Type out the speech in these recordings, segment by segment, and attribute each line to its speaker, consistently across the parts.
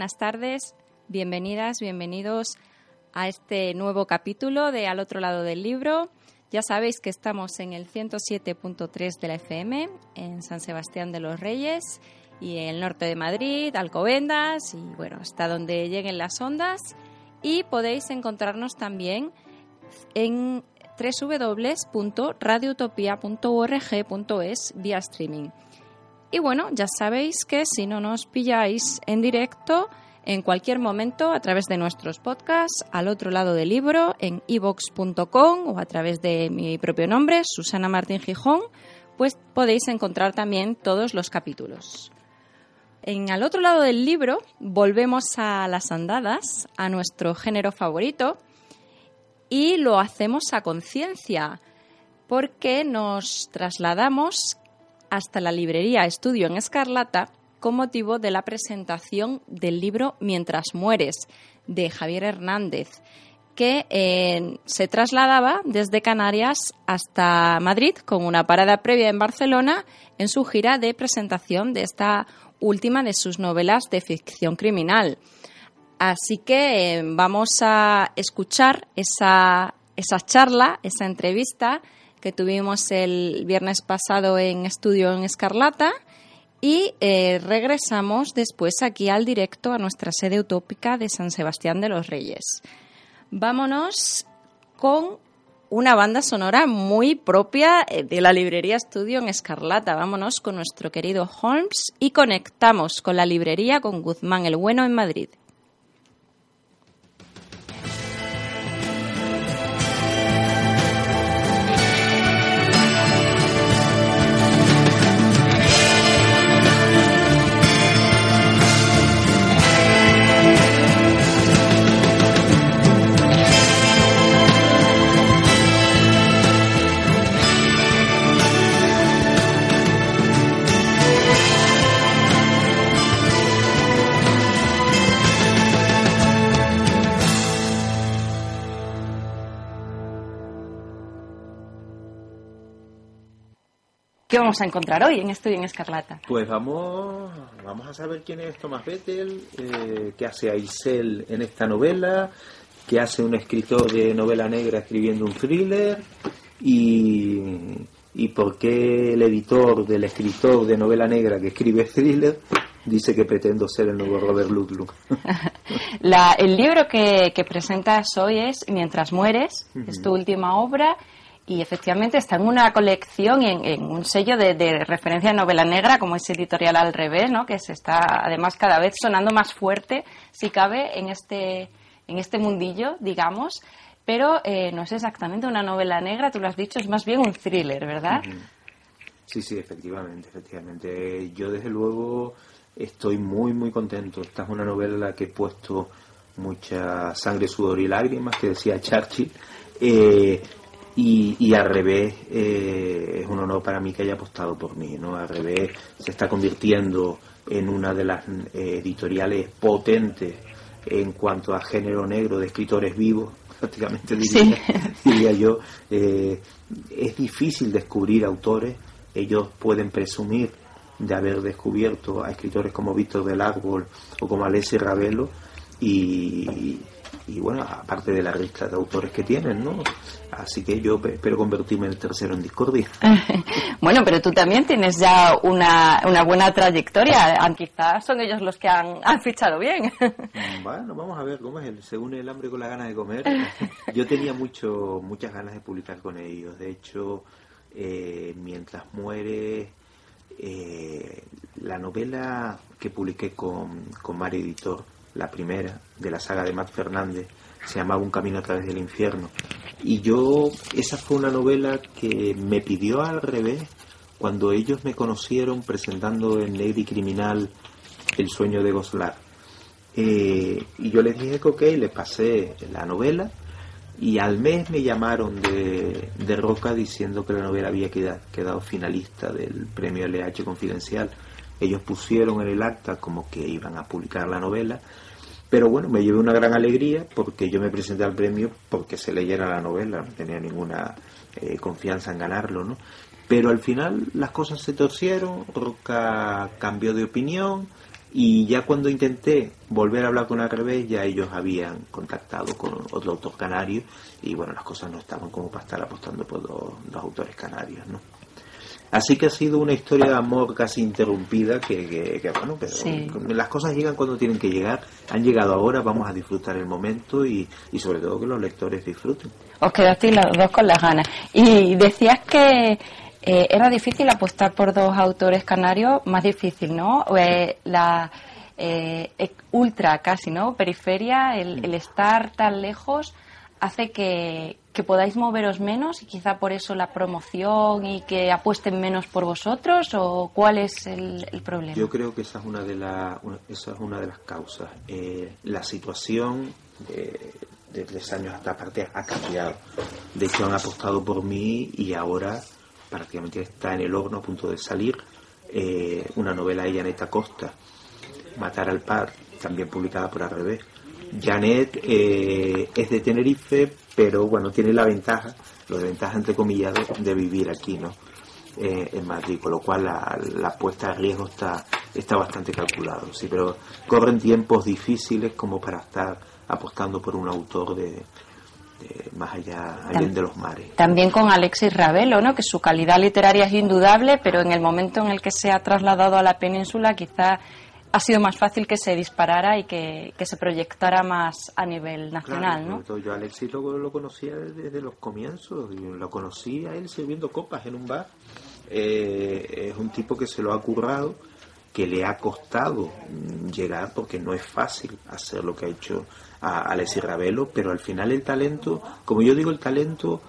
Speaker 1: Buenas tardes, bienvenidas, bienvenidos a este nuevo capítulo de Al otro lado del libro. Ya sabéis que estamos en el 107.3 de la FM, en San Sebastián de los Reyes y en el norte de Madrid, Alcobendas y bueno, hasta donde lleguen las ondas. Y podéis encontrarnos también en www.radiotopia.org.es vía streaming. Y bueno, ya sabéis que si no nos pilláis en directo, en cualquier momento a través de nuestros podcasts, al otro lado del libro, en evox.com o a través de mi propio nombre, Susana Martín Gijón, pues podéis encontrar también todos los capítulos. En al otro lado del libro volvemos a las andadas, a nuestro género favorito, y lo hacemos a conciencia, porque nos trasladamos hasta la librería Estudio en Escarlata con motivo de la presentación del libro Mientras mueres de Javier Hernández, que eh, se trasladaba desde Canarias hasta Madrid con una parada previa en Barcelona en su gira de presentación de esta última de sus novelas de ficción criminal. Así que eh, vamos a escuchar esa, esa charla, esa entrevista que tuvimos el viernes pasado en Estudio en Escarlata y eh, regresamos después aquí al directo a nuestra sede utópica de San Sebastián de los Reyes. Vámonos con una banda sonora muy propia eh, de la librería Estudio en Escarlata. Vámonos con nuestro querido Holmes y conectamos con la librería con Guzmán el Bueno en Madrid. Vamos a encontrar hoy en Estudio en Escarlata?
Speaker 2: Pues vamos, vamos a saber quién es Thomas Bettel, eh, qué hace Aisel en esta novela, qué hace un escritor de novela negra escribiendo un thriller y, y por qué el editor del escritor de novela negra que escribe thriller dice que pretendo ser el nuevo Robert Ludlum.
Speaker 1: el libro que, que, presentas hoy es Mientras mueres, es tu última obra y efectivamente está en una colección y en, un sello de, referencia de novela negra, como es editorial al revés, ¿no? que se está además cada vez sonando más fuerte, si cabe, en este, en este mundillo, digamos. Pero eh, no es exactamente una novela negra, tú lo has dicho, es más bien un thriller, ¿verdad?
Speaker 2: Sí, sí, efectivamente, efectivamente. Yo desde luego estoy muy, muy contento. Esta es una novela en la que he puesto mucha sangre, sudor y lágrimas, que decía Churchill. Eh, y, al revés, eh, es un honor para mí que haya apostado por mí, ¿no? Al revés, se está convirtiendo en una de las eh, editoriales potentes en cuanto a género negro de escritores vivos, prácticamente diría, yo. Eh, es difícil descubrir autores, ellos pueden presumir de haber descubierto a escritores como Víctor del Árbol o como Alessi Ravelo y, y bueno, aparte de la lista de autores que tienen, ¿no? Así que yo espero convertirme en el tercero en discordia.
Speaker 1: bueno, pero tú también tienes ya una, una buena trayectoria. Quizás son ellos los que han, han fichado bien.
Speaker 2: bueno, vamos a ver cómo es. Se une el hambre con la ganas de comer. Yo tenía mucho, muchas ganas de publicar con ellos. De hecho, eh, mientras muere eh, la novela que publiqué con, con Mar Editor, la primera de la saga de Matt Fernández, se llamaba Un camino a través del infierno. Y yo, esa fue una novela que me pidió al revés cuando ellos me conocieron presentando en Lady Criminal El sueño de Goslar. Eh, y yo les dije que ok, les pasé la novela y al mes me llamaron de, de Roca diciendo que la novela había quedado, quedado finalista del premio LH Confidencial. Ellos pusieron en el acta como que iban a publicar la novela pero bueno, me llevé una gran alegría porque yo me presenté al premio porque se leyera la novela, no tenía ninguna eh, confianza en ganarlo, ¿no? Pero al final las cosas se torcieron, Roca cambió de opinión Y ya cuando intenté volver a hablar con al revés, ya ellos habían contactado con otro autor canario y bueno, las cosas no estaban como para estar apostando por dos, autores canarios, ¿no? Así que ha sido una historia de amor casi interrumpida que, bueno, pero las cosas llegan cuando tienen que llegar, han llegado ahora, vamos a disfrutar el momento y, y sobre todo que los lectores disfruten.
Speaker 1: Os quedasteis los dos con las ganas. Y decías que eh, era difícil apostar por dos autores canarios, más difícil, ¿no? Eh, la eh, ultra casi, ¿no? Periferia, el, estar tan lejos hace que, podáis moveros menos y quizá por eso la promoción y que apuesten menos por vosotros o cuál es el, problema?
Speaker 2: Yo creo que esa es una de, la, esa es una de las causas. la situación de, tres años hasta parte ha cambiado. De hecho han apostado por mí y ahora prácticamente está en el horno a punto de salir, eh, una novela de Janet Acosta, Matar al par, también publicada por al revés. Janet eh, es de Tenerife, pero bueno, tiene la ventaja, lo de ventaja entre comillas, de, vivir aquí, ¿no? Eh, en Madrid, con lo cual la, la apuesta de riesgo está, está bastante calculado, sí, pero corren tiempos difíciles como para estar apostando por un autor de, más allá, de los mares.
Speaker 1: También con Alexis Ravelo, ¿no? que su calidad literaria es indudable, pero en el momento en el que se ha trasladado a la península quizá ha sido más fácil que se disparara y que, se proyectara más a nivel nacional, ¿no?
Speaker 2: Yo a Alexis lo, conocía desde los comienzos, lo conocí a él sirviendo copas en un bar. Eh, es un tipo que se lo ha currado, que le ha costado llegar, porque no es fácil hacer lo que ha hecho a Alexis Ravelo, pero al final el talento, como yo digo, el talento,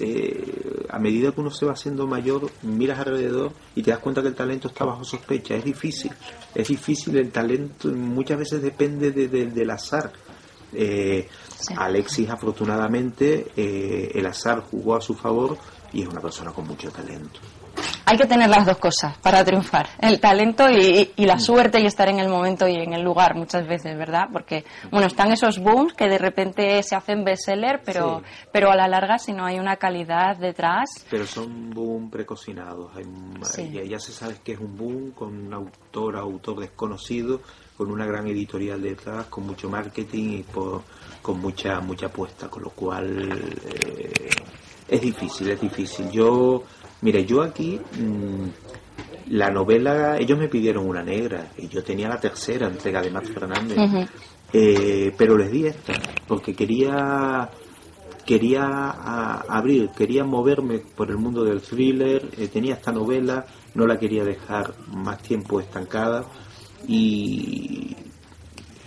Speaker 2: eh, a medida que uno se va haciendo mayor, miras alrededor y te das cuenta que el talento está bajo sospecha. Es difícil, es difícil el talento, muchas veces depende del azar. Eh, Alexis, afortunadamente, eh, el azar jugó a su favor y es una persona con mucho talento
Speaker 1: hay que tener las dos cosas para triunfar, el talento y, la suerte y estar en el momento y en el lugar muchas veces, ¿verdad? Porque, bueno, están esos booms que de repente se hacen bestseller, pero, pero a la larga si no hay una calidad detrás...
Speaker 2: Pero son boom precocinados, ya, se sabe que es un boom con un autor, autor desconocido, con una gran editorial detrás, con mucho marketing y con mucha, mucha apuesta, con lo cual... Eh, es difícil, es difícil. Yo Mire, yo aquí, mm, la novela, ellos me pidieron una negra y yo tenía la tercera entrega de Max Fernández, eh, pero les di esta porque quería quería abrir, quería moverme por el mundo del thriller, eh, tenía esta novela, no la quería dejar más tiempo estancada y,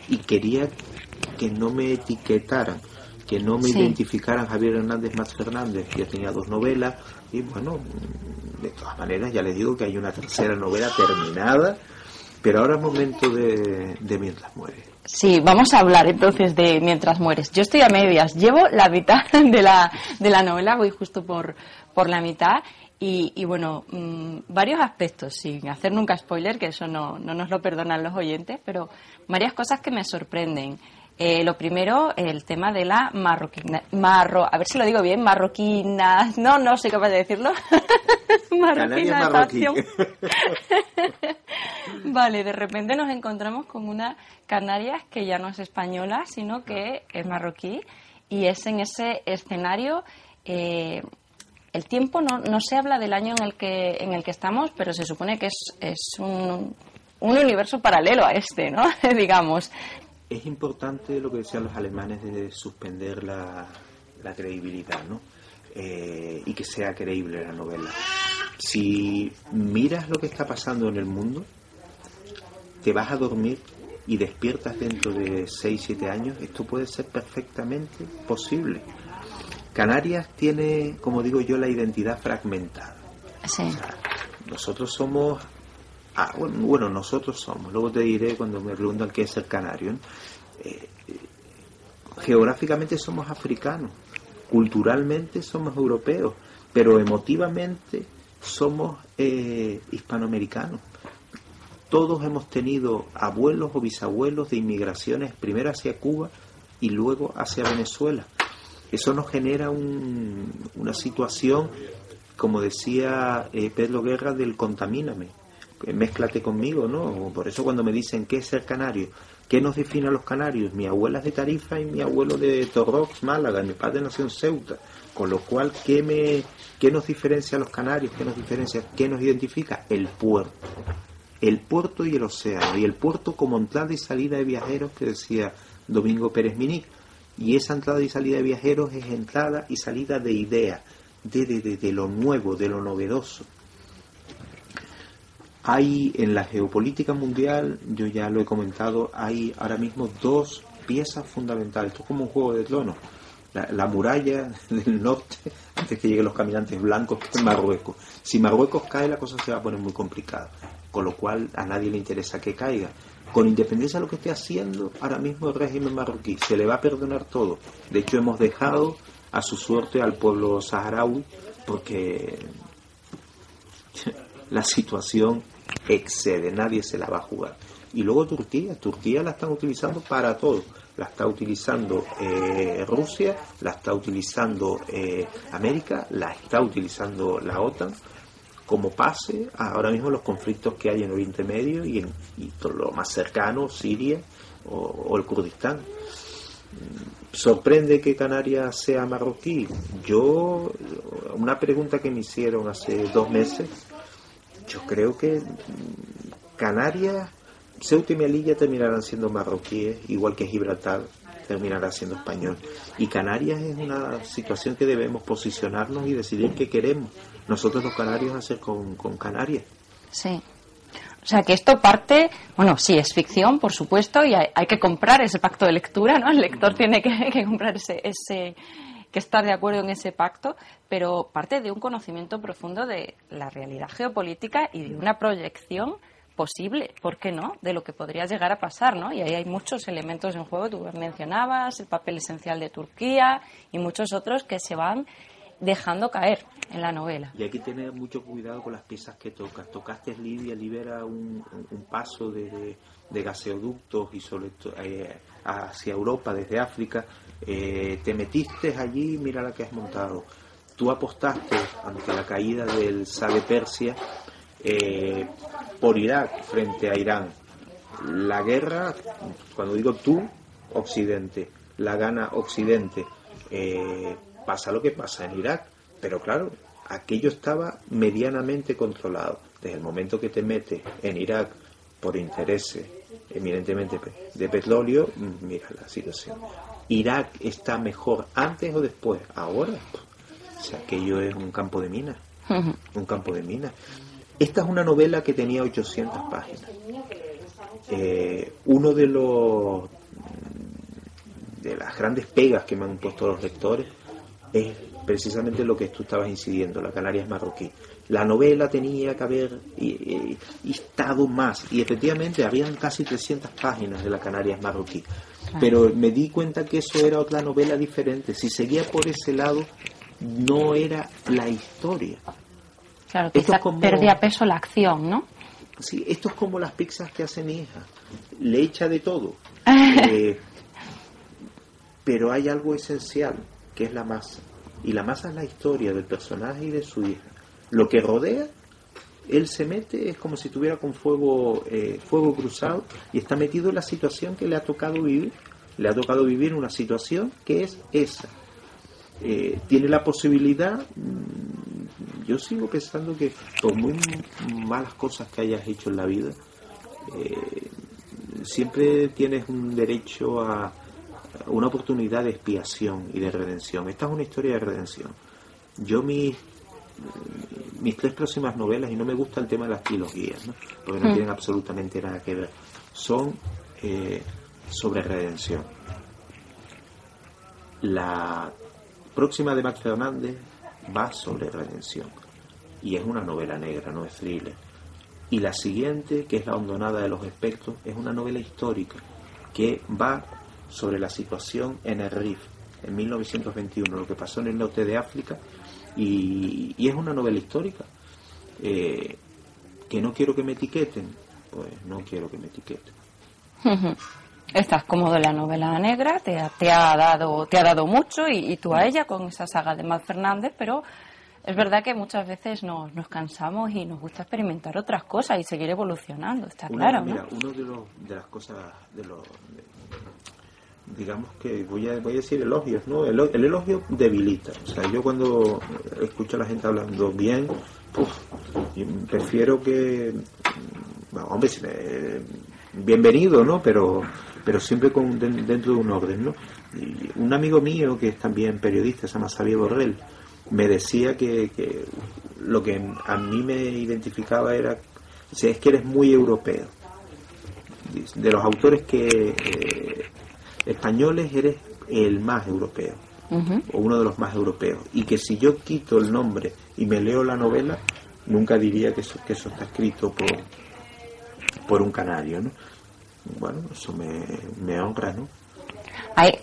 Speaker 2: y quería que no me etiquetaran, que no me identificaran Javier Hernández Max Fernández. Yo tenía dos novelas, y bueno, de todas maneras ya les digo que hay una tercera novela terminada, pero ahora es momento de, Mientras mueres.
Speaker 1: Sí, vamos a hablar entonces de Mientras mueres. Yo estoy a medias, llevo la mitad de la, de la novela, voy justo por, por la mitad. Y, bueno, mm, varios aspectos, sin hacer nunca spoiler, que eso no, no nos lo perdonan los oyentes, pero varias cosas que me sorprenden. Eh, lo primero, el tema de la marroquina, marro, a ver si lo digo bien, marroquina, no, no soy capaz de decirlo.
Speaker 2: marroquina
Speaker 1: vale, de repente nos encontramos con una Canarias que ya no es española, sino que es marroquí y es en ese escenario. Eh, el tiempo no, no se habla del año en el que en el que estamos, pero se supone que es, es un, un universo paralelo a este, ¿no? Digamos,
Speaker 2: es importante lo que decían los alemanes de suspender la, credibilidad, ¿no? Eh, y que sea creíble la novela. Si miras lo que está pasando en el mundo, te vas a dormir y despiertas dentro de 6, 7 años, esto puede ser perfectamente posible. Canarias tiene, como digo yo, la identidad fragmentada. nosotros somos Ah, bueno, nosotros somos, luego te diré cuando me preguntan qué es el canario. Eh, geográficamente somos africanos, culturalmente somos europeos, pero emotivamente somos eh, hispanoamericanos. Todos hemos tenido abuelos o bisabuelos de inmigraciones, primero hacia Cuba y luego hacia Venezuela. Eso nos genera una situación, como decía eh, Pedro Guerra, del contamíname mézclate conmigo, ¿no? Por eso cuando me dicen qué es ser canario, ¿qué nos define a los canarios? Mi abuela es de Tarifa y mi abuelo de Torrox, Málaga, mi padre nació en Ceuta, con lo cual, ¿qué, me, qué nos diferencia a los canarios? ¿Qué nos diferencia? ¿Qué nos identifica? El puerto. El puerto y el océano. Y el puerto como entrada y salida de viajeros que decía Domingo Pérez Minic. Y esa entrada y salida de viajeros es entrada y salida de ideas, de, de, de lo nuevo, de lo novedoso. Hay en la geopolítica mundial, yo ya lo he comentado, hay ahora mismo dos piezas fundamentales. Esto es como un juego de tronos. La, muralla del norte, antes que lleguen los caminantes blancos, es Marruecos. Si Marruecos cae, la cosa se va a poner muy complicada. Con lo cual, a nadie le interesa que caiga. Con independencia de lo que esté haciendo, ahora mismo el régimen marroquí se le va a perdonar todo. De hecho, hemos dejado a su suerte al pueblo saharaui porque la situación excede, nadie se la va a jugar. Y luego Turquía, Turquía la están utilizando para todo. La está utilizando eh, Rusia, la está utilizando eh, América, la está utilizando la OTAN como pase ahora mismo los conflictos que hay en Oriente Medio y en todo lo más cercano, Siria o, el Kurdistán. ¿Sorprende que Canarias sea marroquí? Yo, una pregunta que me hicieron hace dos meses, yo creo que Canarias, Ceuta y Melilla terminarán siendo marroquíes, igual que Gibraltar terminará siendo español. Y Canarias es una situación que debemos posicionarnos y decidir qué queremos nosotros los canarios hacer con, con Canarias.
Speaker 1: Sí. O sea que esto parte, bueno, sí, es ficción, por supuesto, y hay, que comprar ese pacto de lectura, ¿no? El lector tiene que, que comprar ese, ese, que estar de acuerdo en ese pacto, pero parte de un conocimiento profundo de la realidad geopolítica y de una proyección posible, ¿por qué no?, de lo que podría llegar a pasar, ¿no? Y ahí hay muchos elementos en juego, tú mencionabas el papel esencial de Turquía y muchos otros que se van dejando caer en la novela.
Speaker 2: Y hay que tener mucho cuidado con las piezas que tocas. Tocaste Libia, libera un, paso de, de, gaseoductos y sobre eh, hacia Europa desde África. Eh, te metiste allí, mira la que has montado. Tú apostaste ante la caída del Sade Persia eh, por Irak frente a Irán. La guerra, cuando digo tú, Occidente, la gana Occidente. Eh, pasa lo que pasa en Irak, pero claro, aquello estaba medianamente controlado. Desde el momento que te metes en Irak por intereses eminentemente de petróleo, mira la situación. Irak está mejor antes o después, ahora. O sea, aquello es un campo de minas. Un campo de minas. Esta es una novela que tenía 800 páginas. Eh, uno de los de las grandes pegas que me han puesto los lectores es precisamente lo que tú estabas incidiendo, la Canarias marroquí. La novela tenía que haber estado más, y efectivamente habían casi 300 páginas de la Canarias marroquí. Pero me di cuenta que eso era otra novela diferente. Si seguía por ese lado, no era la historia.
Speaker 1: Claro, que perdía peso la acción, ¿no?
Speaker 2: Sí, esto es como las pizzas que hace mi hija. Le echa de todo. Eh, pero hay algo esencial que es la masa. Y la masa es la historia del personaje y de su hija. Lo que rodea, él se mete, es como si tuviera con fuego, eh, fuego cruzado y está metido en la situación que le ha tocado vivir. Le ha tocado vivir una situación que es esa. Eh, tiene la posibilidad, mm, yo sigo pensando que por muy malas cosas que hayas hecho en la vida, eh, siempre tienes un derecho a, una oportunidad de expiación y de redención. Esta es una historia de redención. Yo mis, mis tres próximas novelas, y no me gusta el tema de las trilogías, porque no mm. tienen absolutamente nada que ver, son eh, sobre redención. La próxima de Max Fernández va sobre redención. Y es una novela negra, no es thriller. Y la siguiente, que es La hondonada de los espectros, es una novela histórica que va sobre la situación en el Rif en 1921, lo que pasó en el norte de África, y, es una novela histórica. Eh, que no quiero que me etiqueten, pues no quiero que me etiqueten.
Speaker 1: Estás cómodo en la novela negra, te ha, te ha dado te ha dado mucho y, tú a ella con esa saga de Mal Fernández, pero es verdad que muchas veces nos, nos cansamos y nos gusta experimentar otras cosas y seguir evolucionando, está claro.
Speaker 2: Mira, uno de, los, de las cosas, de los, digamos que voy a, voy a decir elogios, ¿no? El, elogio debilita. O sea, yo cuando escucho a la gente hablando bien, prefiero que, hombre, bienvenido, ¿no? Pero, pero siempre con, dentro de un orden, ¿no? un amigo mío que es también periodista, se llama Xavier Borrell, me decía que, lo que a mí me identificaba era, es que eres muy europeo. De los autores que eh, españoles eres el más europeo, o uno de los más europeos. Y que si yo quito el nombre y me leo la novela, nunca diría que eso, que eso está escrito por, por un canario, ¿no? Bueno, eso me, me honra, ¿no?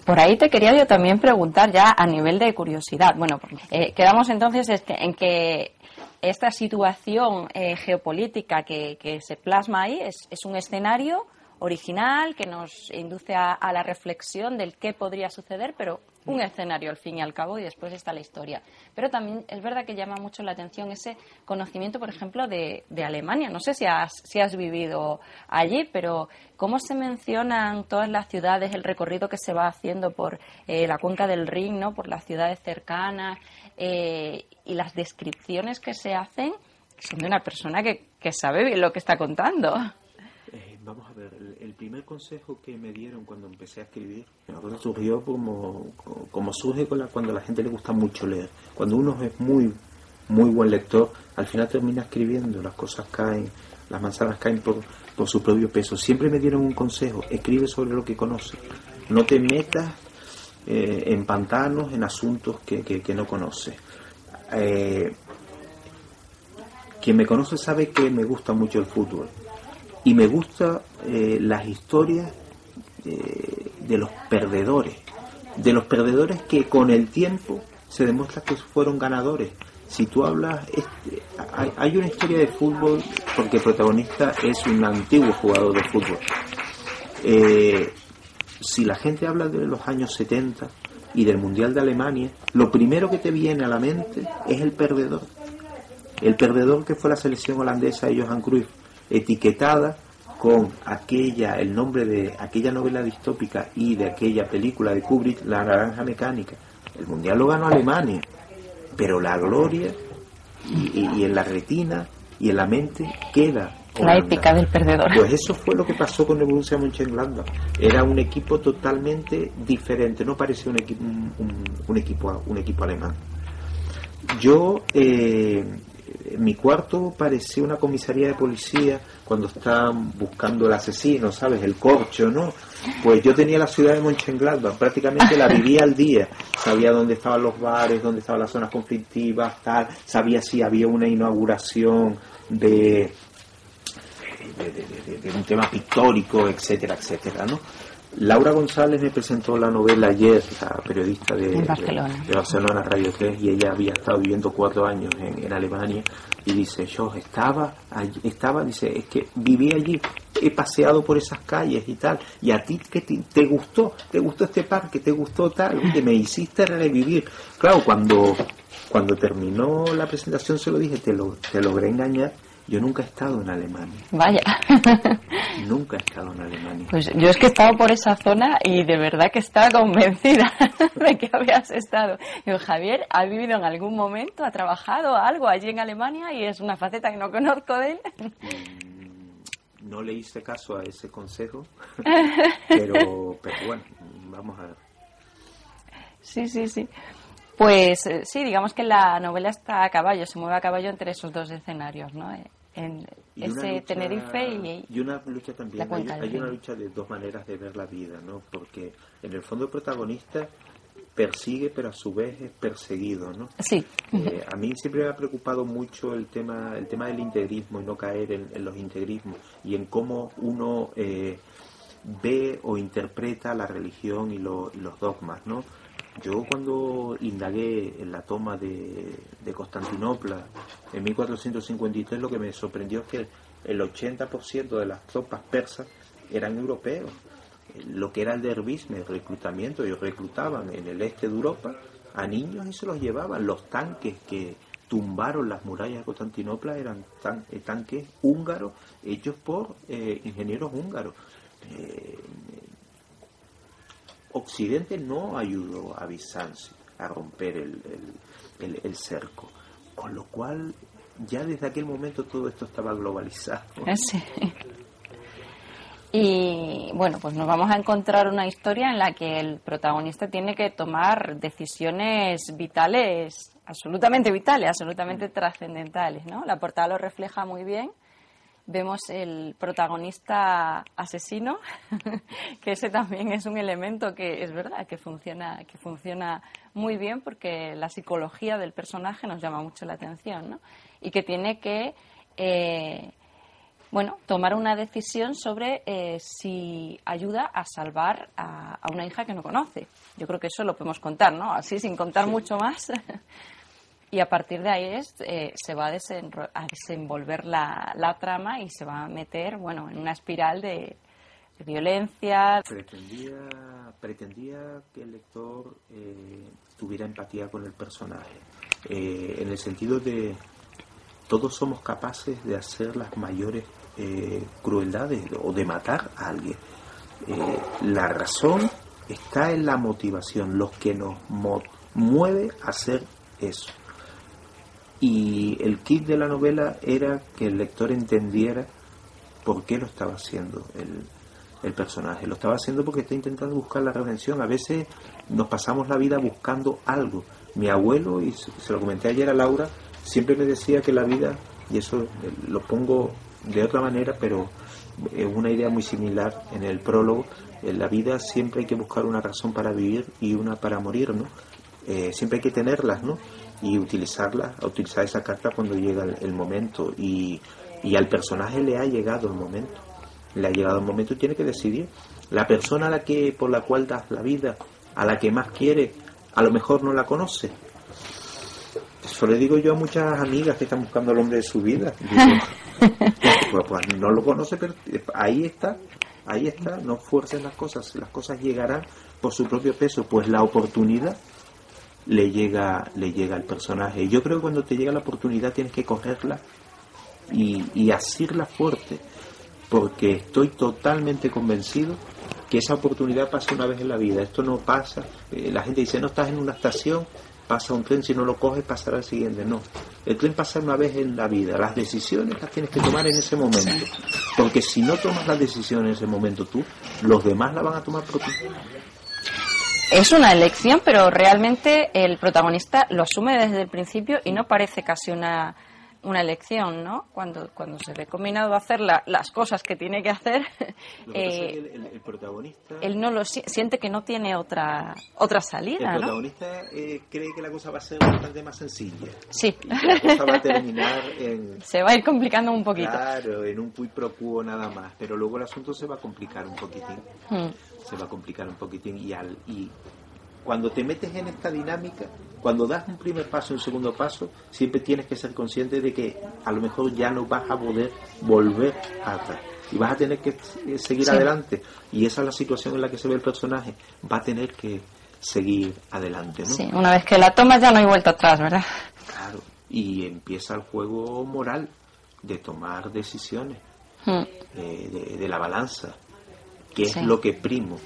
Speaker 1: por ahí te quería yo también preguntar ya a nivel de curiosidad. Bueno, eh, quedamos entonces en que esta situación eh, geopolítica que, se plasma ahí es, es un escenario original que nos induce a, la reflexión del qué podría suceder, pero un escenario al fin y al cabo y después está la historia. Pero también es verdad que llama mucho la atención ese conocimiento, por ejemplo, de, Alemania. No sé si has, si has vivido allí, pero cómo se mencionan todas las ciudades, el recorrido que se va haciendo por eh, la cuenca del Rin, ¿no? por las ciudades cercanas eh, y las descripciones que se hacen son de una persona que, que sabe bien lo que está contando.
Speaker 2: Vamos a ver, el, primer consejo que me dieron cuando empecé a escribir surgió como, como surge cuando a la gente le gusta mucho leer. Cuando uno es muy, muy buen lector, al final termina escribiendo, las cosas caen, las manzanas caen por, por su propio peso. Siempre me dieron un consejo, escribe sobre lo que conoces. No te metas eh, en pantanos, en asuntos que, que, no conoces. Eh, quien me conoce sabe que me gusta mucho el fútbol y me gustan eh, las historias eh, de los perdedores, de los perdedores que con el tiempo se demuestra que fueron ganadores. Si tú hablas, este, hay, una historia de fútbol porque el protagonista es un antiguo jugador de fútbol. Eh, si la gente habla de los años 70 y del Mundial de Alemania, lo primero que te viene a la mente es el perdedor. El perdedor que fue la selección holandesa de Johan Cruyff etiquetada con aquella, el nombre de aquella novela distópica y de aquella película de Kubrick, La Naranja Mecánica. El Mundial lo ganó Alemania, pero la gloria y, en la retina y en la mente queda.
Speaker 1: La épica del perdedor.
Speaker 2: Pues eso fue lo que pasó con el Borussia Mönchengladbach. Era un equipo totalmente diferente, no parecía un equipo, un, equipo, un equipo alemán. Yo eh, mi cuarto parecía una comisaría de policía cuando estaban buscando el asesino, ¿sabes? El corcho, ¿no? Pues yo tenía la ciudad de Mönchengladbach, prácticamente la vivía al día. Sabía dónde estaban los bares, dónde estaban las zonas conflictivas, tal. Sabía si había una inauguración de, un tema pictórico, etcétera, etcétera, ¿no? Laura González me presentó la novela ayer, la periodista de Barcelona. Radio 3, y ella había estado viviendo cuatro años en, Alemania, y dice, yo estaba, estaba, dice, es que viví allí, he paseado por esas calles y tal, y a ti que te, gustó, te gustó este parque, te gustó tal, que me hiciste revivir. Claro, cuando, cuando terminó la presentación se lo dije, te, lo, te logré engañar, yo nunca he estado en Alemania.
Speaker 1: Vaya.
Speaker 2: nunca he estado en Alemania.
Speaker 1: Pues yo es que he estado por esa zona y de verdad que estaba convencida de que habías estado. Digo, Javier, ¿ha vivido en algún momento, ha trabajado algo allí en Alemania y es una faceta que no conozco de él?
Speaker 2: Mm, no le hice caso a ese consejo, pero, pero bueno, vamos a ver.
Speaker 1: Sí, sí, sí. Pues eh, sí, digamos que la novela está a caballo, se mueve a caballo entre esos dos escenarios, ¿no? En ese Tenerife y,
Speaker 2: y una lucha también hay, una lucha de dos maneras de ver la vida no porque en el fondo el protagonista persigue pero a su vez es perseguido no
Speaker 1: sí.
Speaker 2: Eh, a mí siempre me ha preocupado mucho el tema el tema del integrismo y no caer en, los integrismos y en cómo uno eh, ve o interpreta la religión y, y los dogmas no yo cuando indagué en la toma de, Constantinopla en 1453 lo que me sorprendió es que el 80% de las tropas persas eran europeos. Lo que era el derbismo, el reclutamiento, ellos reclutaban en el este de Europa a niños y se los llevaban. Los tanques que, tumbaron las murallas de Constantinopla eran eh, tanques húngaros hechos por eh, ingenieros húngaros. Eh, Occidente no ayudó a Bizancio a romper el, cerco, con lo cual ya desde aquel momento todo esto estaba globalizado.
Speaker 1: Y bueno, pues nos vamos a encontrar una historia en la que el protagonista tiene que tomar decisiones vitales absolutamente vitales, absolutamente trascendentales. ¿no? La portada lo refleja muy bien. Vemos el protagonista asesino, que ese también es un elemento que es verdad que funciona, que funciona muy bien porque la psicología del personaje nos llama mucho la atención, ¿no? Y que tiene que eh, bueno, tomar una decisión sobre eh, si ayuda a salvar a, una hija que no conoce. Yo creo que eso lo podemos contar, ¿no? Así, sin contar mucho más. y a partir de ahí es, eh, se va a, desenvolver la, la, trama y se va a meter bueno en una espiral de, violencia.
Speaker 2: Pretendía pretendía que el lector eh, tuviera empatía con el personaje eh, en el sentido de todos somos capaces de hacer las mayores crueldades o de matar a alguien. La razón está en la motivación lo que nos mueve a hacer eso y el kit de la novela era que el lector entendiera por qué lo estaba haciendo el, el personaje. Lo estaba haciendo porque está intentando buscar la redención. A veces nos pasamos la vida buscando algo. Mi abuelo, y se lo comenté ayer a Laura, siempre me decía que la vida, y eso eh, lo pongo de otra manera, pero es una idea muy similar en el prólogo, en la vida siempre hay que buscar una razón para vivir y una para morir, ¿no? Eh, siempre hay que tenerlas, ¿no? Y utilizarla, utilizar esa carta cuando llega el, momento y, y, al personaje le ha llegado el momento, le ha llegado el momento y tiene que decidir. La persona a la que por la cual das la vida, a la que más quiere, a lo mejor no la conoce. Eso le digo yo a muchas amigas que están buscando al hombre de su vida. pues, pues, no lo conoce, pero ahí está, ahí está, no fuercen las cosas, las cosas llegarán por su propio peso, pues la oportunidad le llega, le llega al personaje. Y yo creo que cuando te llega la oportunidad tienes que cogerla y, y asirla fuerte, porque estoy totalmente convencido que esa oportunidad pasa una vez en la vida. Esto no pasa, eh, la gente dice, no estás en una estación, pasa un tren, si no lo coges pasará al siguiente. No, el tren pasa una vez en la vida. Las decisiones las tienes que tomar en ese momento, porque si no tomas las decisiones en ese momento tú, los demás la van a tomar por ti
Speaker 1: es una elección, pero realmente el protagonista lo asume desde el principio y no parece casi una, una elección, ¿no? Cuando, cuando se ve combinado a hacer las cosas que tiene que hacer,
Speaker 2: eh, el, protagonista...
Speaker 1: Él no lo siente que no tiene otra otra salida,
Speaker 2: El protagonista eh, cree que la cosa va a ser bastante más sencilla.
Speaker 1: Sí.
Speaker 2: la cosa va a terminar en...
Speaker 1: Se va a ir complicando un poquito.
Speaker 2: Claro, en un pui pro quo nada más, pero luego el asunto se va a complicar un poquitín. Hmm se va a complicar un poquitín y, al, y cuando te metes en esta dinámica, cuando das un primer paso, un segundo paso, siempre tienes que ser consciente de que a lo mejor ya no vas a poder volver atrás y vas a tener que seguir adelante. Y esa es la situación en la que se ve el personaje. Va a tener que seguir adelante. ¿no?
Speaker 1: Sí, una vez que la tomas ya no hay vuelta atrás, ¿verdad?
Speaker 2: Claro, y empieza el juego moral de tomar decisiones, hmm. eh, de, la balanza que es lo que primo.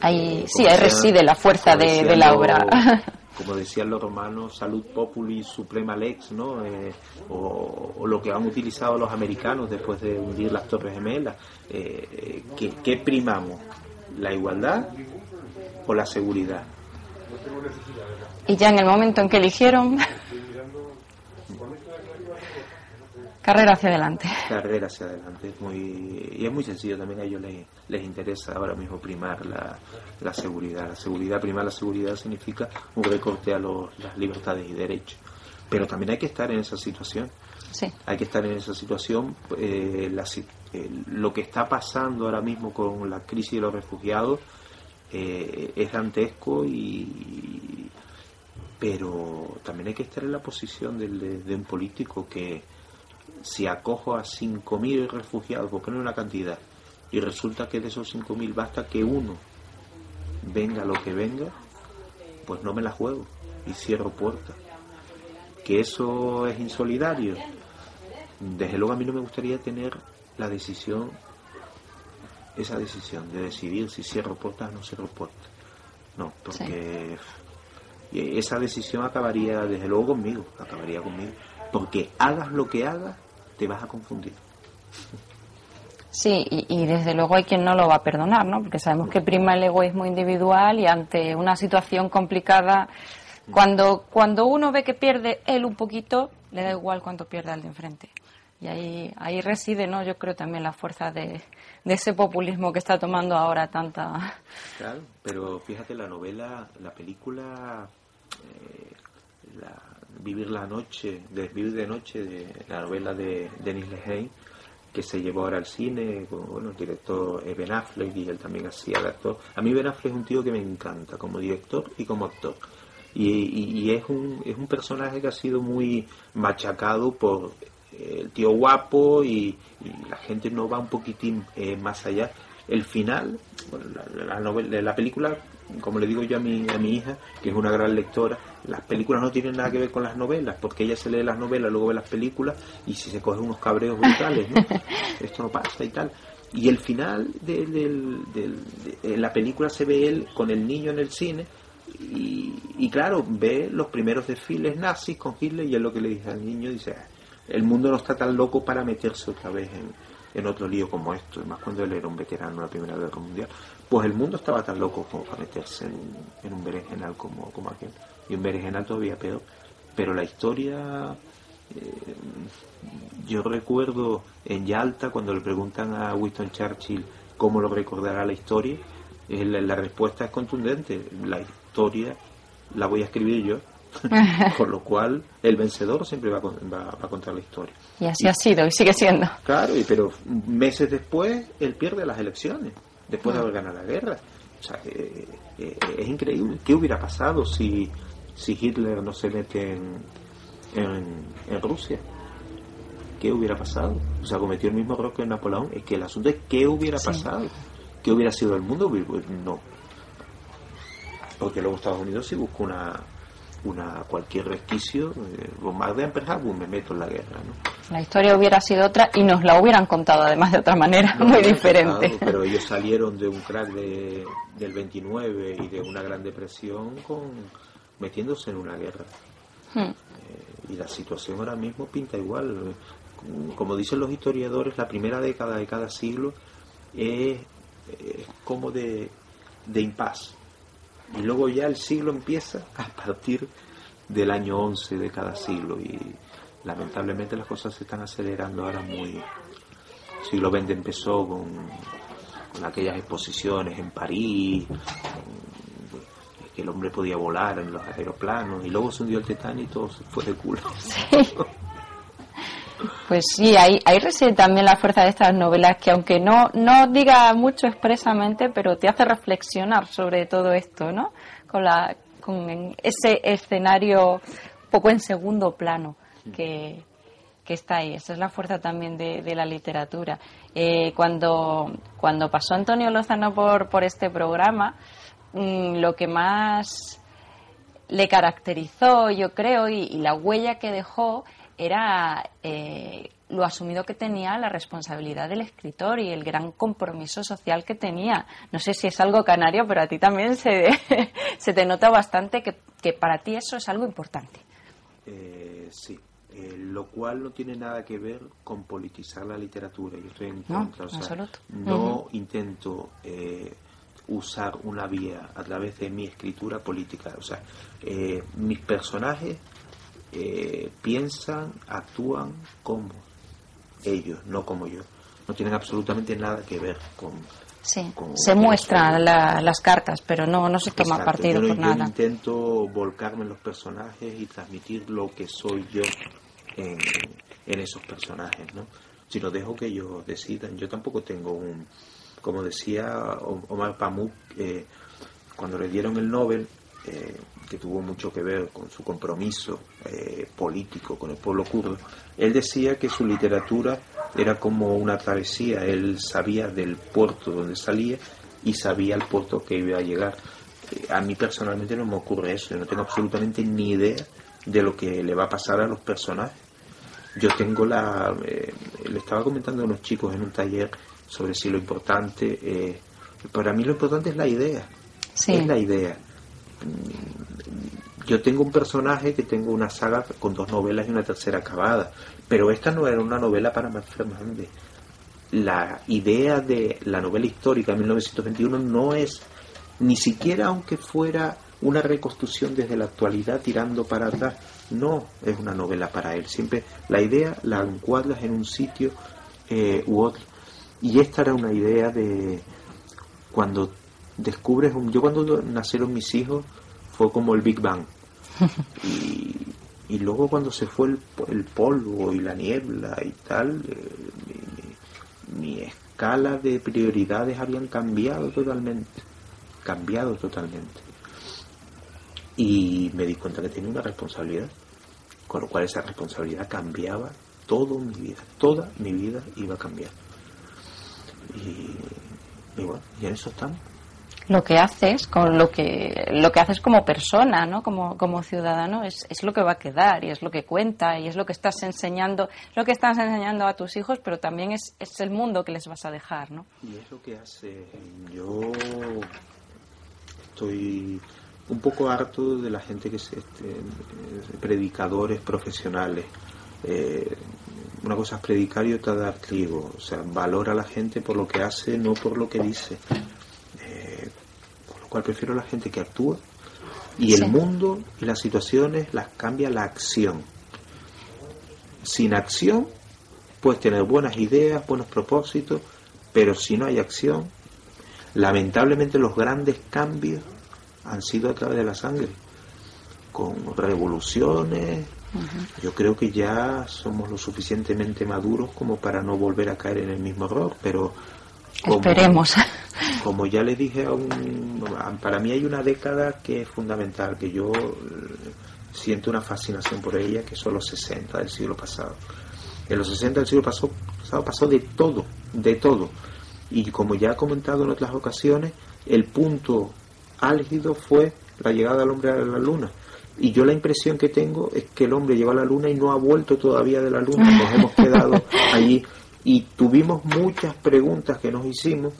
Speaker 1: Ahí, eh, sí, ahí reside la fuerza de, la obra.
Speaker 2: Como decían los romanos, salud populi suprema lex, ¿no? Eh, o, lo que han utilizado los americanos después de hundir las Torres Gemelas. Eh, ¿qué, primamos? ¿La igualdad o la seguridad?
Speaker 1: Y ya en el momento en que eligieron, Carrera hacia adelante.
Speaker 2: Carrera hacia adelante. muy, y es muy sencillo, también a ellos les, les interesa ahora mismo primar la, la, seguridad. La seguridad, primar la seguridad significa un recorte a los, las libertades y derechos. Pero también hay que estar en esa situación.
Speaker 1: Sí.
Speaker 2: Hay que estar en esa situación. Eh, eh, lo que está pasando ahora mismo con la crisis de los refugiados eh, es dantesco y pero también hay que estar en la posición de un político que, si acojo a 5.000 refugiados, por poner una cantidad, y resulta que de esos 5.000 basta que uno venga lo que venga, pues no me la juego y cierro puertas. que eso es insolidario. Desde luego a mí no me gustaría tener la decisión, esa decisión de decidir si cierro puertas o no cierro puertas. No, porque esa decisión acabaría desde luego conmigo, acabaría conmigo. Porque hagas lo que hagas, te vas a confundir.
Speaker 1: Sí, y, desde luego hay quien no lo va a perdonar, ¿no? Porque sabemos que prima el egoísmo individual y ante una situación complicada, cuando, cuando uno ve que pierde él un poquito, le da igual cuánto pierda el de enfrente. Y ahí, ahí reside, ¿no? Yo creo también la fuerza de, ese populismo que está tomando ahora tanta.
Speaker 2: Claro, pero fíjate, la novela, la película, eh, Vivir la noche, de Vivir de noche, de la novela de Denis Lehane, que se llevó ahora al cine, con bueno, el director Ben Affleck y él también hacía de actor. A mí Ben Affleck es un tío que me encanta como director y como actor. Y, es, un, es un personaje que ha sido muy machacado por el tío guapo y, la gente no va un poquitín eh, más allá. El final, bueno, la, novela, la película, como le digo yo a mi, a mi hija, que es una gran lectora, las películas no tienen nada que ver con las novelas, porque ella se lee las novelas, luego ve las películas y si se coge unos cabreos brutales, ¿no? esto no pasa y tal. Y el final de, de, la película se ve él con el niño en el cine y, y, claro, ve los primeros desfiles nazis con Hitler y es lo que le dice al niño, dice, el mundo no está tan loco para meterse otra vez en, en otro lío como esto, más cuando él era un veterano en la Primera Guerra Mundial, pues el mundo estaba tan loco como para meterse en, un berenjenal como, como aquel, y un berenjenal todavía peor. Pero la historia, eh, yo recuerdo en Yalta, cuando le preguntan a Winston Churchill cómo lo recordará la historia, la respuesta es contundente, la historia la voy a escribir yo Con lo cual, el vencedor siempre va, a contar la historia.
Speaker 1: Y así ha sido y sigue siendo.
Speaker 2: Claro, y, pero meses después, él pierde las elecciones, después de haber ganado la guerra. O sea, eh, eh, es increíble. ¿Qué hubiera pasado si, si Hitler no se mete en, en, Rusia? ¿Qué hubiera pasado? O sea, cometió el mismo error que Napoleón. Es que el asunto es qué hubiera pasado. ¿Qué hubiera sido el mundo? Pues, no. Porque luego Estados Unidos sí buscó una, una cualquier resquicio, eh, bombardean Pearl Harbor, me meto en la guerra. ¿no?
Speaker 1: La historia hubiera sido otra y nos la hubieran contado además de otra manera, muy diferente.
Speaker 2: pero ellos salieron de un crack de, del 29 y de una gran depresión con metiéndose en una guerra. Hmm. Eh, y la situación ahora mismo pinta igual. Como dicen los historiadores, la primera década de cada siglo es, como de, de impas y luego ya el siglo empieza a partir del año 11 de cada siglo y lamentablemente las cosas se están acelerando ahora muy... El siglo XX empezó con, con aquellas exposiciones en París, que el hombre podía volar en los aeroplanos y luego se hundió el Titanic y todo se fue de culo.
Speaker 1: Pues sí, ahí, ahí reside también la fuerza de estas novelas que aunque no, no diga mucho expresamente, pero te hace reflexionar sobre todo esto, ¿no? Con, la, con ese escenario poco en segundo plano que, está ahí. Esa es la fuerza también de, de la literatura. Eh, cuando, cuando pasó Antonio Lozano por, por este programa, mm, lo que más le caracterizó, yo creo, y la huella que dejó era eh, lo asumido que tenía la responsabilidad del escritor y el gran compromiso social que tenía. No sé si es algo canario, pero a ti también se, se te nota bastante que, que, para ti eso es algo importante.
Speaker 2: Eh, sí, eh, lo cual no tiene nada que ver con politizar la literatura. Yo estoy en contra. No, intento usar una vía a través de mi escritura política. O sea, mis personajes eh, piensan, actúan como ellos, no como yo. No tienen absolutamente nada que ver con...
Speaker 1: Sí, se muestran las cartas, pero no, no se toma partido por nada.
Speaker 2: Yo intento volcarme en los personajes y transmitir lo que soy yo en, esos personajes, ¿no? Si lo dejo que ellos decidan, yo tampoco tengo un... Como decía Omar Pamuk, eh, cuando le dieron el Nobel, eh, que tuvo mucho que ver con su compromiso eh, político con el pueblo kurdo, él decía que su literatura era como una travesía, él sabía del puerto donde salía y sabía el puerto que iba a llegar. Eh, a mí personalmente no me ocurre eso, yo no tengo absolutamente ni idea de lo que le va a pasar a los personajes. Yo tengo la... Eh, le estaba comentando a unos chicos en un taller sobre si lo importante... Eh, para mí lo importante es la idea. Es la idea. Yo tengo un personaje que tengo una saga con dos novelas y una tercera acabada, pero esta no era una novela para Max Fernández. La idea de la novela histórica de 1921 no es, ni siquiera aunque fuera una reconstrucción desde la actualidad tirando para atrás, no es una novela para él. Siempre la idea la encuadras en un sitio eh, u otro. Y esta era una idea de cuando descubres un... Yo cuando nacieron mis hijos fue como el Big Bang. Y, y luego cuando se fue el, el, polvo y la niebla y tal, eh, mi, escala de prioridades habían cambiado totalmente. Cambiado totalmente. Y me di cuenta que tenía una responsabilidad, con lo cual esa responsabilidad cambiaba toda mi vida. Toda mi vida iba a cambiar. Y, y bueno, y en eso estamos
Speaker 1: lo que haces con lo que lo que haces como persona no como, como ciudadano es, es, lo que va a quedar y es lo que cuenta y es lo que estás enseñando lo que estás enseñando a tus hijos pero también es, es el mundo que les vas a dejar no
Speaker 2: y es lo que hace yo estoy un poco harto de la gente que es este, predicadores profesionales. Eh, una cosa es predicar y otra dar trigo. O sea valora a la gente por lo que hace no por lo que dice. Cual prefiero la gente que actúa y el mundo y las situaciones las cambia la acción. Sin acción puedes tener buenas ideas, buenos propósitos, pero si no hay acción, lamentablemente los grandes cambios han sido a través de la sangre, con revoluciones. Yo creo que ya somos lo suficientemente maduros como para no volver a caer en el mismo error, pero
Speaker 1: Esperemos.
Speaker 2: Como ya le dije, a un, para mí hay una década que es fundamental, que yo eh, siento una fascinación por ella, que son los 60 del siglo pasado. En los 60 del siglo pasado, pasó de todo, de todo. Y como ya he comentado en otras ocasiones, el punto álgido fue la llegada del hombre a la luna. Y yo la impresión que tengo es que el hombre llegó a la luna y no ha vuelto todavía de la luna. Nos hemos quedado allí y tuvimos muchas preguntas que nos hicimos,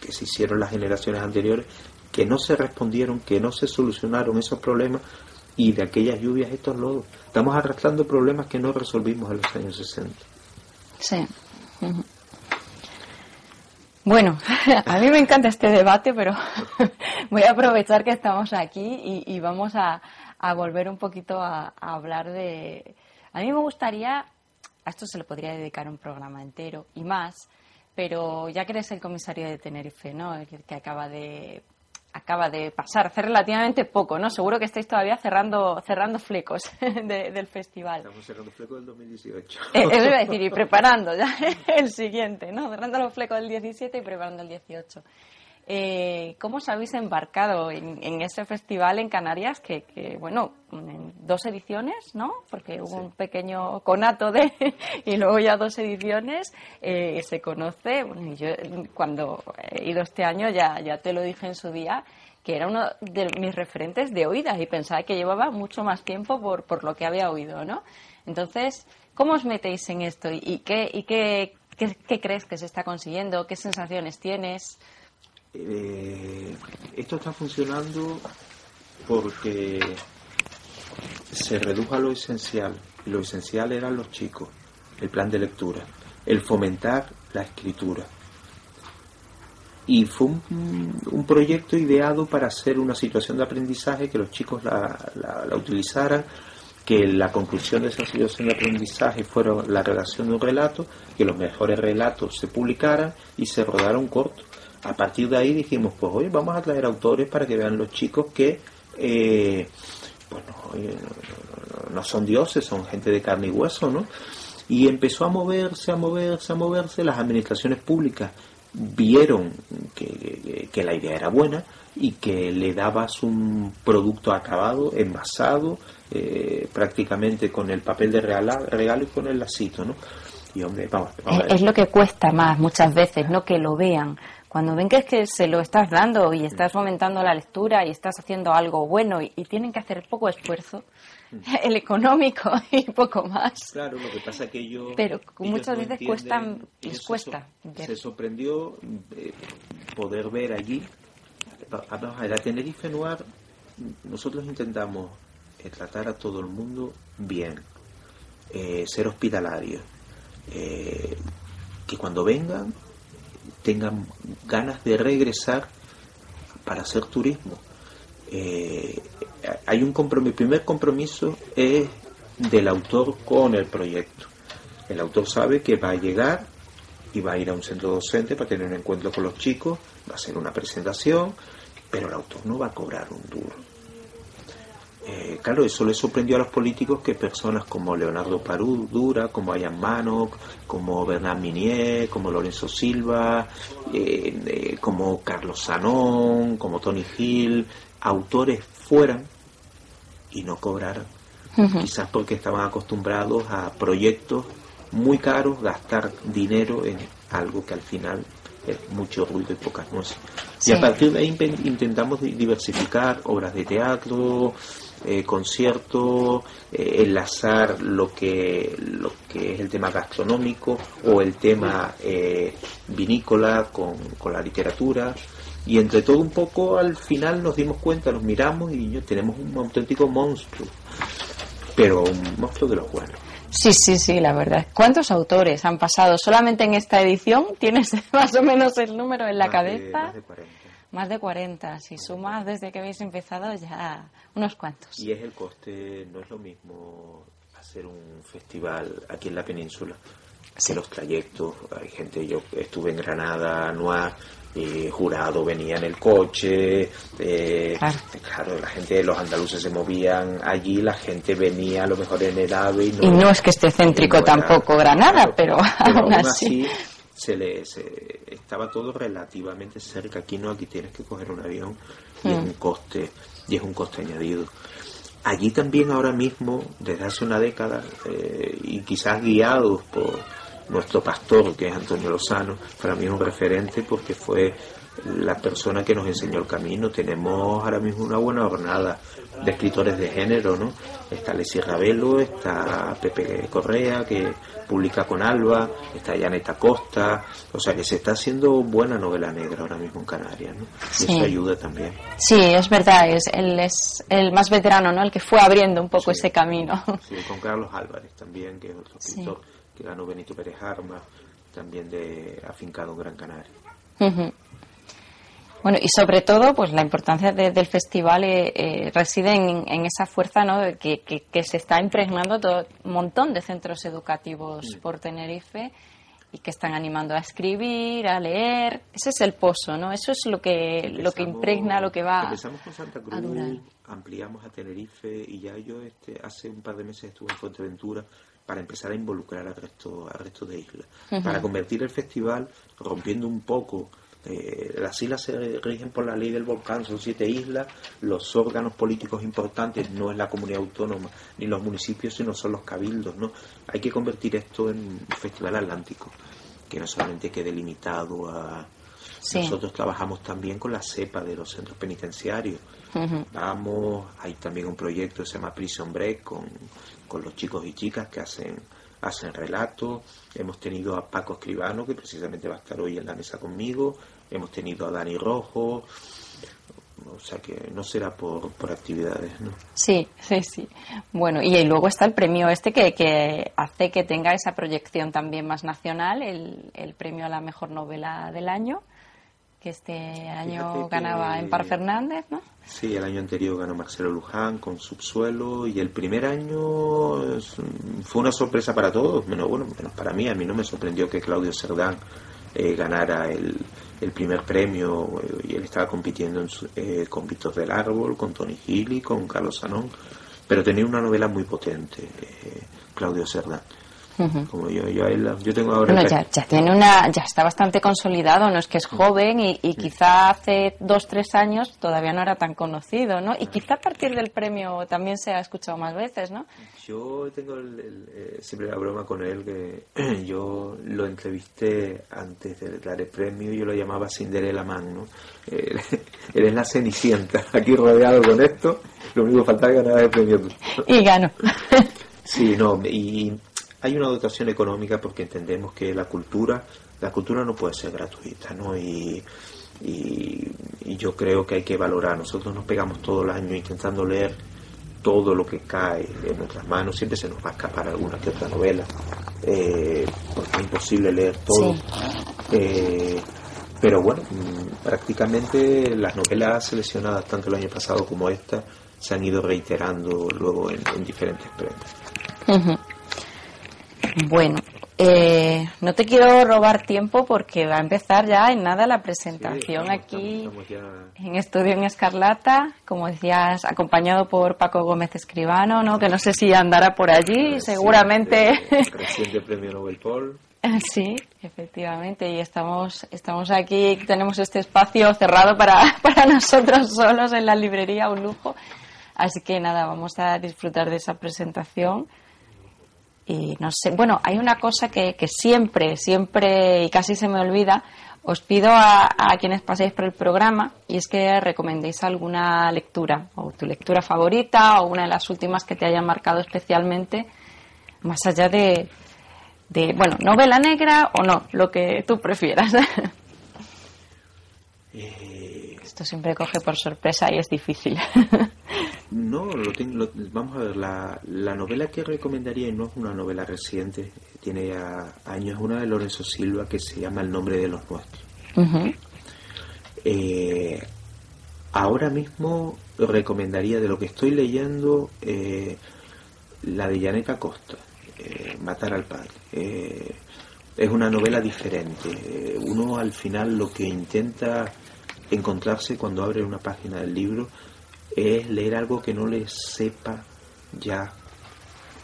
Speaker 2: que se hicieron las generaciones anteriores, que no se respondieron, que no se solucionaron esos problemas y de aquellas lluvias estos lodos. Estamos arrastrando problemas que no resolvimos en los años 60.
Speaker 1: Sí. Bueno, a mí me encanta este debate, pero voy a aprovechar que estamos aquí y, vamos a, volver un poquito a hablar de... A mí me gustaría a esto se le podría dedicar un programa entero y más, pero ya que eres el comisario de Tenerife, ¿no? El que acaba de acaba de pasar hace relativamente poco, ¿no? Seguro que estáis todavía cerrando cerrando flecos del festival.
Speaker 2: Estamos cerrando flecos del 2018.
Speaker 1: Eh, eso iba a decir, y preparando ya el siguiente, ¿no? Cerrando los flecos del 17 y preparando el 18. Eh, ¿Cómo os habéis embarcado en, ese festival en Canarias? Que, bueno, en dos ediciones, ¿no? Porque hubo un pequeño conato de. y luego ya dos ediciones. Eh, se conoce. Bueno, yo cuando he ido este año ya, ya te lo dije en su día que era uno de mis referentes de oídas y pensaba que llevaba mucho más tiempo por, por lo que había oído, ¿no? Entonces, ¿cómo os metéis en esto y, qué, y qué, qué crees que se está consiguiendo? ¿Qué sensaciones tienes?
Speaker 2: Eh, esto está funcionando porque se redujo a lo esencial. Lo esencial eran los chicos, el plan de lectura, el fomentar la escritura. Y fue un, proyecto ideado para hacer una situación de aprendizaje que los chicos la, utilizaran, que la conclusión de esa situación de aprendizaje fuera la redacción de un relato, que los mejores relatos se publicaran y se rodara un corto a partir de ahí dijimos, pues hoy vamos a traer autores para que vean los chicos que eh, no, son dioses, son gente de carne y hueso, ¿no? Y empezó a moverse, a moverse, a moverse, las administraciones públicas vieron que, la idea era buena y que le dabas un producto acabado, envasado, eh, prácticamente con el papel de regalo y con el lacito, ¿no?
Speaker 1: Y hombre, vamos, es, lo que cuesta más muchas veces, no que lo vean, cuando ven que es que se lo estás dando y estás fomentando la lectura y estás haciendo algo bueno y, tienen que hacer poco esfuerzo, el económico y poco más.
Speaker 2: Claro, lo que pasa es que ellos...
Speaker 1: Pero muchas veces cuestan, les cuesta.
Speaker 2: Se, sorprendió eh, poder ver allí, a la Tenerife Noir, nosotros intentamos eh, tratar a todo el mundo bien, eh, ser hospitalarios, que cuando vengan tengan ganas de regresar para hacer turismo. Eh, hay un compromiso, el primer compromiso es del autor con el proyecto. El autor sabe que va a llegar y va a ir a un centro docente para tener un encuentro con los chicos, va a hacer una presentación, pero el autor no va a cobrar un duro. Eh, claro, eso le sorprendió a los políticos que personas como Leonardo Parú Dura, como Ayan Manoc, como Bernard Minier, como Lorenzo Silva, eh, eh, como Carlos Sanón, como Tony Hill, autores fueran y no cobraran. Quizás porque estaban acostumbrados a proyectos muy caros, gastar dinero en algo que al final mucho ruido y pocas nueces. Y a partir de ahí intentamos diversificar obras de teatro, eh, concierto, eh, enlazar lo que, lo que es el tema gastronómico o el tema eh, vinícola con, con, la literatura. Y entre todo un poco al final nos dimos cuenta, nos miramos y tenemos un auténtico monstruo, pero un monstruo de los buenos.
Speaker 1: Sí, sí, sí, la verdad. ¿Cuántos autores han pasado solamente en esta edición? ¿Tienes más o menos el número en la cabeza? Más de 40. Si sumas desde que habéis empezado ya unos cuantos.
Speaker 2: Y es el coste, no es lo mismo hacer un festival aquí en la península que los trayectos. Hay gente, yo estuve en Granada, Noir, y jurado venía en el coche, eh, claro. la gente, los andaluces se movían allí, la gente venía a lo mejor en el AVE.
Speaker 1: Y no, es que esté céntrico tampoco Granada, pero, aún así
Speaker 2: se le estaba todo relativamente cerca. Aquí no, aquí tienes que coger un avión y es mm. un coste y es un coste añadido. Allí también ahora mismo, desde hace una década, eh, y quizás guiados por nuestro pastor, que es Antonio Lozano, para mí es un referente porque fue la persona que nos enseñó el camino. Tenemos ahora mismo una buena jornada de escritores de género, ¿no? Está Leslie Ravelo, está Pepe Correa, que publica con Alba, está Yaneta Costa, o sea que se está haciendo buena novela negra ahora mismo en Canarias, ¿no? Y eso ayuda también.
Speaker 1: Sí, es verdad, es, él es el más veterano, ¿no? El que fue abriendo un poco ese camino.
Speaker 2: Sí, con Carlos Álvarez también, que es otro escritor que ganó Benito Pérez Armas, también de afincado en Gran Canaria.
Speaker 1: Bueno, y sobre todo, pues la importancia del festival eh, eh, reside en, esa fuerza ¿no? que, que, se está impregnando todo un montón de centros educativos por Tenerife y que están animando a escribir, a leer. Ese es el pozo, ¿no? Eso es lo que, lo que impregna, lo que va
Speaker 2: empezamos con Santa Cruz, ampliamos a Tenerife y ya yo este, hace un par de meses estuve en Fuerteventura para empezar a involucrar al resto, al resto de islas, para convertir el festival, rompiendo un poco eh, las islas se rigen por la ley del volcán, son siete islas, los órganos políticos importantes no es la comunidad autónoma ni los municipios, sino son los cabildos, ¿no? Hay que convertir esto en un festival atlántico, que no solamente quede limitado a... Nosotros trabajamos también con la cepa de los centros penitenciarios. Vamos, hay también un proyecto que se llama Prison Break con, con los chicos y chicas que hacen hacen relatos. Hemos tenido a Paco Escribano, que precisamente va a estar hoy en la mesa conmigo. Hemos tenido a Dani Rojo. O sea que no será por, por actividades, ¿no?
Speaker 1: Sí, sí, sí. Bueno, y luego está el premio este que, que hace que tenga esa proyección también más nacional, el, el premio a la mejor novela del año que este año ganaba en Par Fernández, ¿no?
Speaker 2: Sí, el año anterior ganó Marcelo Luján con Subsuelo y el primer año fue una sorpresa para todos, menos bueno, menos para mí, a mí no me sorprendió que Claudio Cerdán eh, ganara el, el, primer premio y él estaba compitiendo en eh, con Víctor del Árbol, con Tony Gili, con Carlos Sanón, pero tenía una novela muy potente, eh, Claudio Cerdán. Como yo, yo, yo tengo ahora.
Speaker 1: Bueno, ya, ya, tiene una, ya está bastante consolidado, no es que es joven y, y quizá hace dos, tres años todavía no era tan conocido, ¿no? Y quizá a partir del premio también se ha escuchado más veces, ¿no?
Speaker 2: Yo tengo el, eh, siempre la broma con él que yo lo entrevisté antes de dar el premio y yo lo llamaba Cinderella Man, ¿no? Eh, él es la cenicienta, aquí rodeado con esto, lo único que faltaba es ganar el premio.
Speaker 1: Y gano.
Speaker 2: Sí, no, y hay una dotación económica porque entendemos que la cultura, la cultura no puede ser gratuita, ¿no? Y, y, y yo creo que hay que valorar. Nosotros nos pegamos todo el año intentando leer todo lo que cae en nuestras manos, siempre se nos va a escapar alguna que otra novela, eh, porque es imposible leer todo. Eh, pero bueno, mm, prácticamente las novelas seleccionadas, tanto el año pasado como esta, se han ido reiterando luego en, en diferentes premios.
Speaker 1: Bueno, eh, no te quiero robar tiempo porque va a empezar ya en nada la presentación
Speaker 2: Sí, estamos-
Speaker 1: aquí
Speaker 2: estamos- estamos ya-
Speaker 1: en Estudio en Escarlata, como decías, acompañado por Paco Gómez Escribano, ¿no? que no sé si andará por allí,
Speaker 2: Reciente-
Speaker 1: seguramente.
Speaker 2: Reciente premio Nobel Paul.
Speaker 1: Sí, efectivamente, y estamos, estamos aquí, tenemos este espacio cerrado para, para nosotros solos en la librería, un lujo. Así que nada, vamos a disfrutar de esa presentación. Y no sé, bueno, hay una cosa que, que siempre, siempre, y casi se me olvida, os pido a, a quienes paséis por el programa, y es que recomendéis alguna lectura, o tu lectura favorita, o una de las últimas que te haya marcado especialmente, más allá de, de, bueno, novela negra o no, lo que tú prefieras.
Speaker 2: Eh,
Speaker 1: Esto siempre coge por sorpresa y es difícil.
Speaker 2: No, lo tengo, lo- vamos a ver, la, la novela que recomendaría y no es una novela reciente, tiene ya años, es una de Lorenzo Silva que se llama El nombre de los nuestros. Eh, ahora mismo recomendaría de lo que estoy leyendo eh, la de Janet Acosta, eh, Matar al padre. Eh, es una novela diferente. Uno al final lo que intenta encontrarse cuando abre una página del libro es leer algo que no le sepa ya,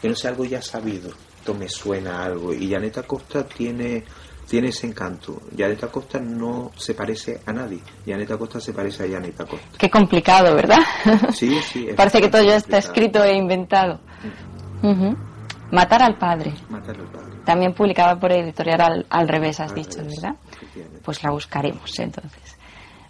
Speaker 2: que no sea algo ya sabido. Esto me suena a algo. Y Janet Acosta tiene, tiene ese encanto. Janet Acosta no se parece a nadie. Janet Acosta se parece a Janet Acosta.
Speaker 1: Qué complicado, ¿verdad?
Speaker 2: Sí, sí. es
Speaker 1: Parece que todo ya está escrito e inventado. Matar al padre.
Speaker 2: Matar al padre.
Speaker 1: También publicada por editorial al, al revés, has
Speaker 2: Al
Speaker 1: dicho,
Speaker 2: revés,
Speaker 1: ¿verdad? Pues la buscaremos entonces.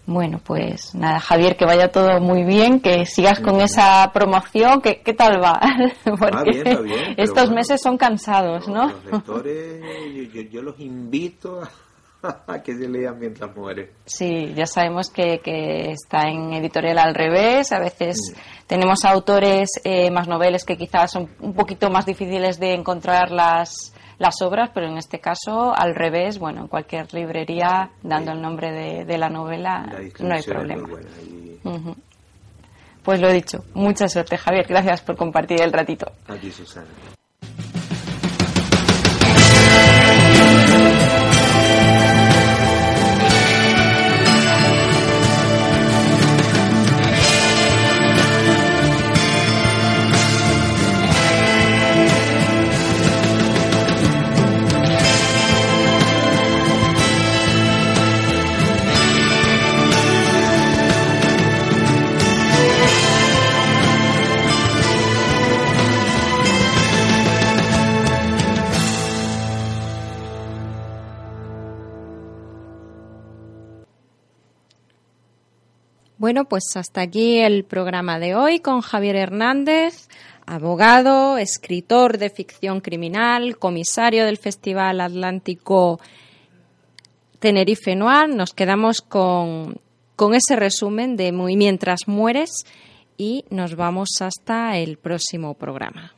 Speaker 1: Bueno, pues nada, Javier, que vaya todo muy bien, que sigas con esa promoción. ¿Qué, qué tal va? Porque
Speaker 2: bien, va bien,
Speaker 1: estos
Speaker 2: bueno.
Speaker 1: meses son cansados, ¿no?
Speaker 2: Los lectores, yo, yo- yo los invito a, que se lean mientras mueren.
Speaker 1: Sí, ya sabemos que, que está en editorial al revés. A veces
Speaker 2: Mm.
Speaker 1: tenemos autores eh, más noveles que quizás son un poquito más difíciles de encontrar las, las obras, pero en este caso al revés, bueno, en cualquier librería, dando el nombre de, de la novela,
Speaker 2: La
Speaker 1: no hay problema. Pues lo dicho, mucha suerte Javier, gracias por compartir el ratito.
Speaker 2: aquí Susana.
Speaker 1: Bueno, pues hasta aquí el programa de hoy con Javier Hernández, abogado, escritor de ficción criminal, comisario del Festival Atlántico Tenerife Noir. Nos quedamos con, con ese resumen de Muy Mientras Mueres y nos vamos hasta el próximo programa.